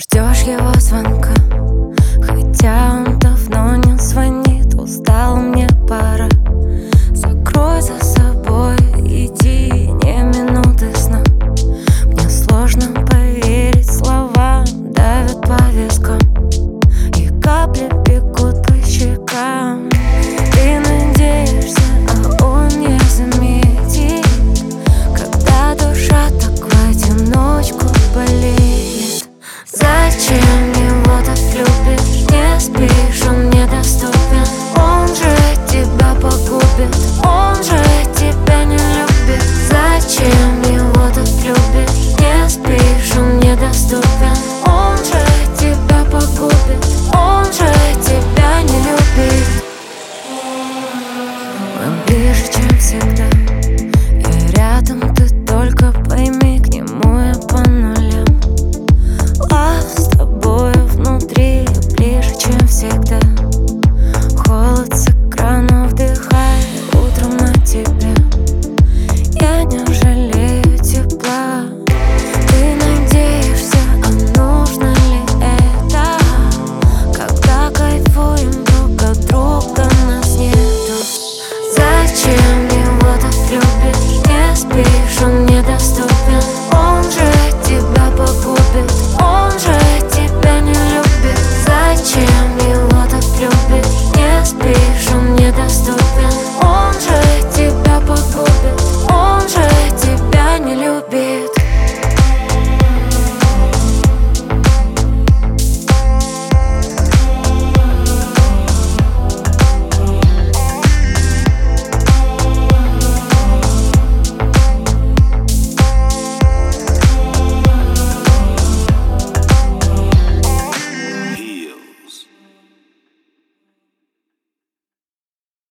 Ждешь его звонка Хотя